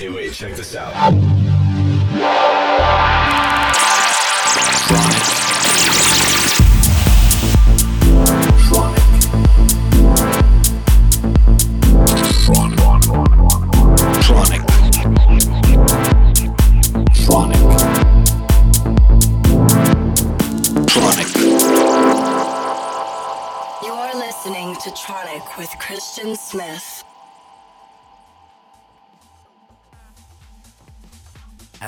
Hey, wait, check this out.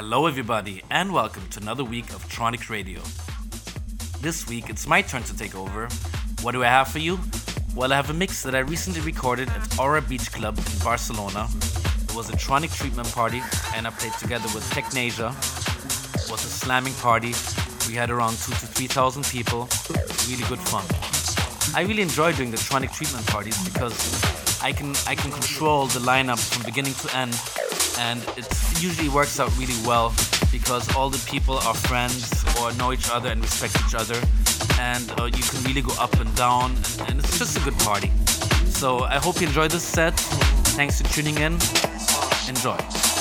Hello, everybody, and welcome to another week of Tronic Radio. This week, it's my turn to take over. What do I have for you? Well, I have a mix that I recently recorded at Aura Beach Club in Barcelona. It was a Tronic treatment party, and I played together with Technasia. It was a slamming party. We had around two to three thousand people. Really good fun. I really enjoy doing the Tronic treatment parties because I can I can control the lineup from beginning to end, and it usually works out really well because all the people are friends or know each other and respect each other, and uh, you can really go up and down, and, and it's just a good party. So I hope you enjoy this set. Thanks for tuning in. Enjoy.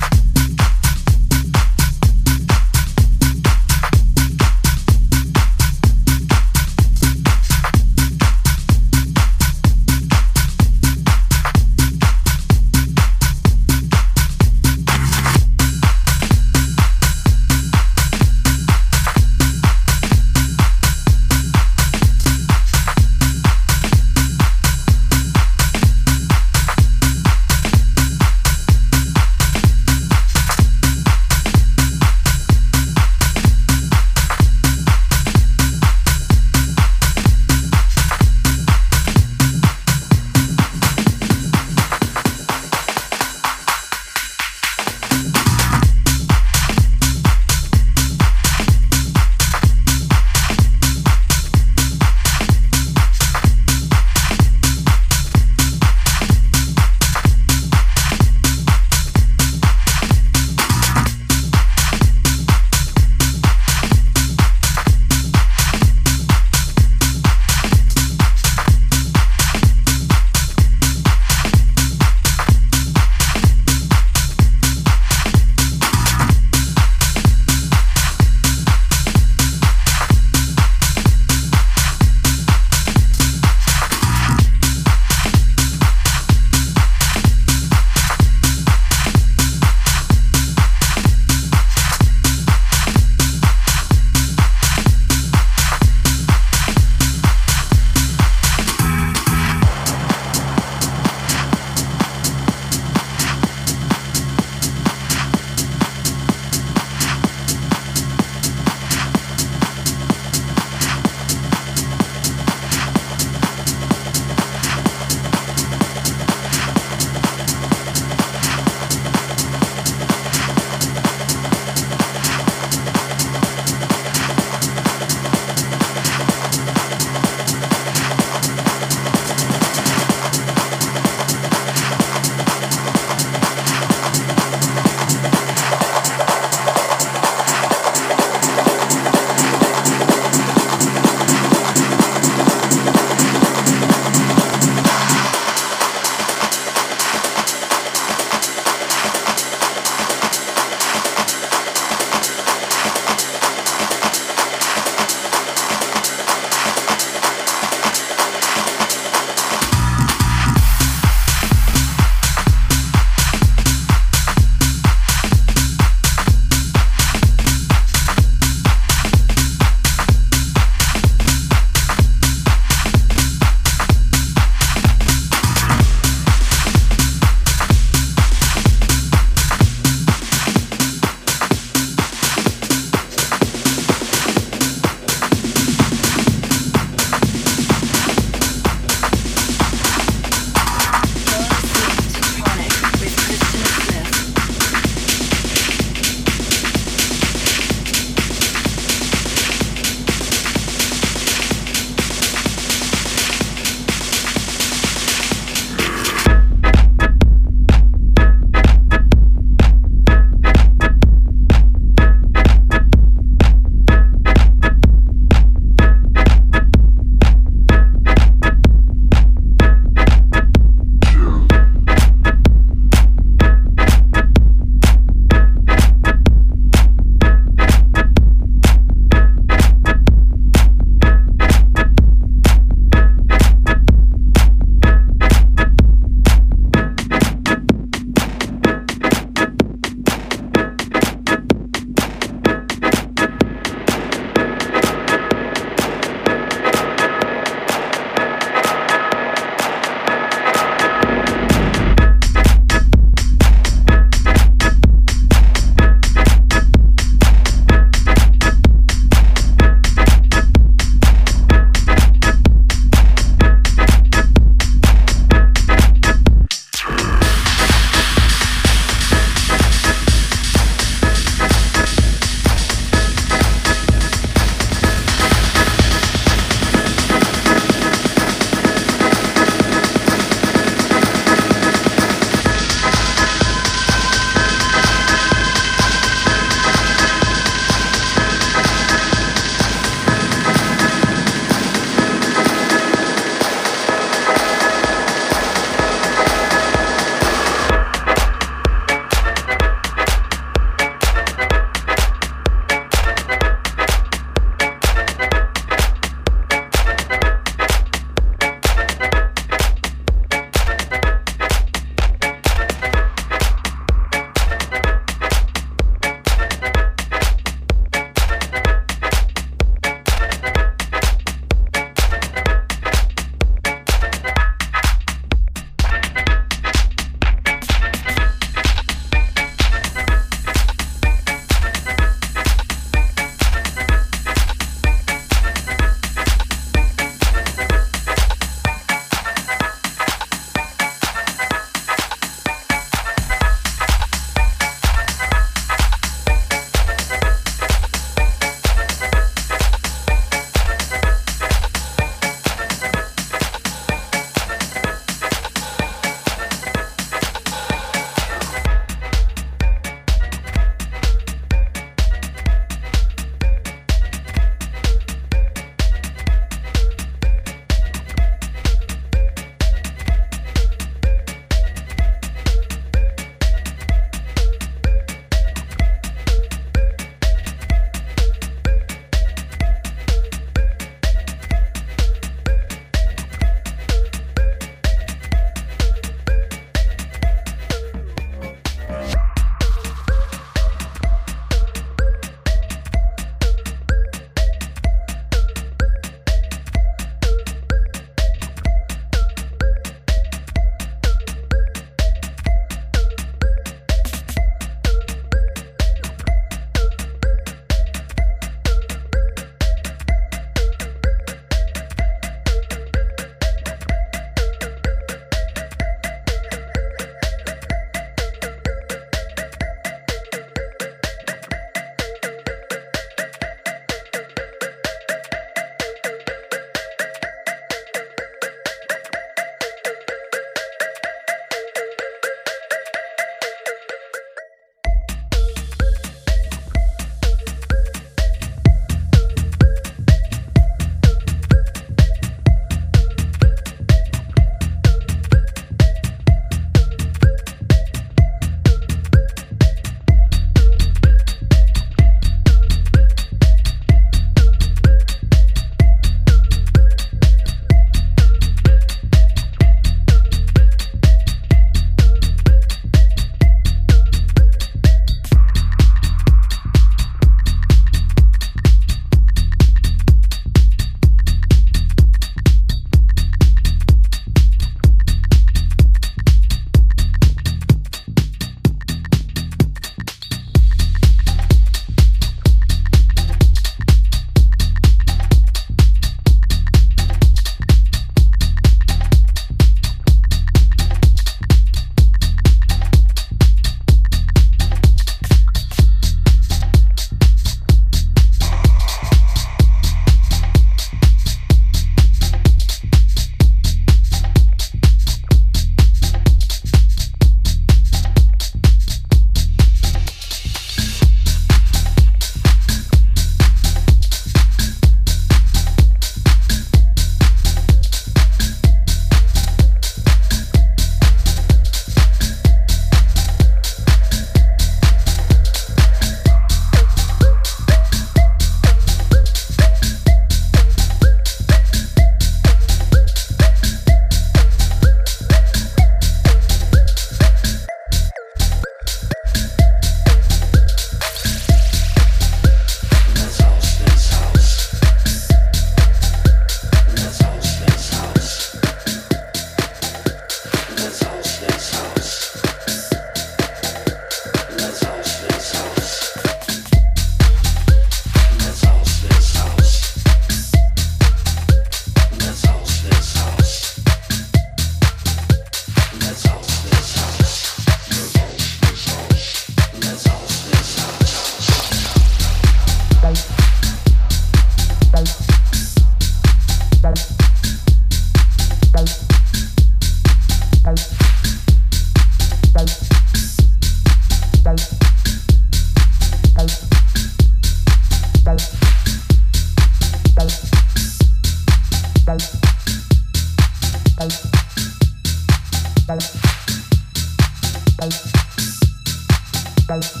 Bye.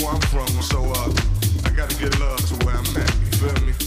where I'm from. So uh, I gotta get love to where I'm at. You feel me?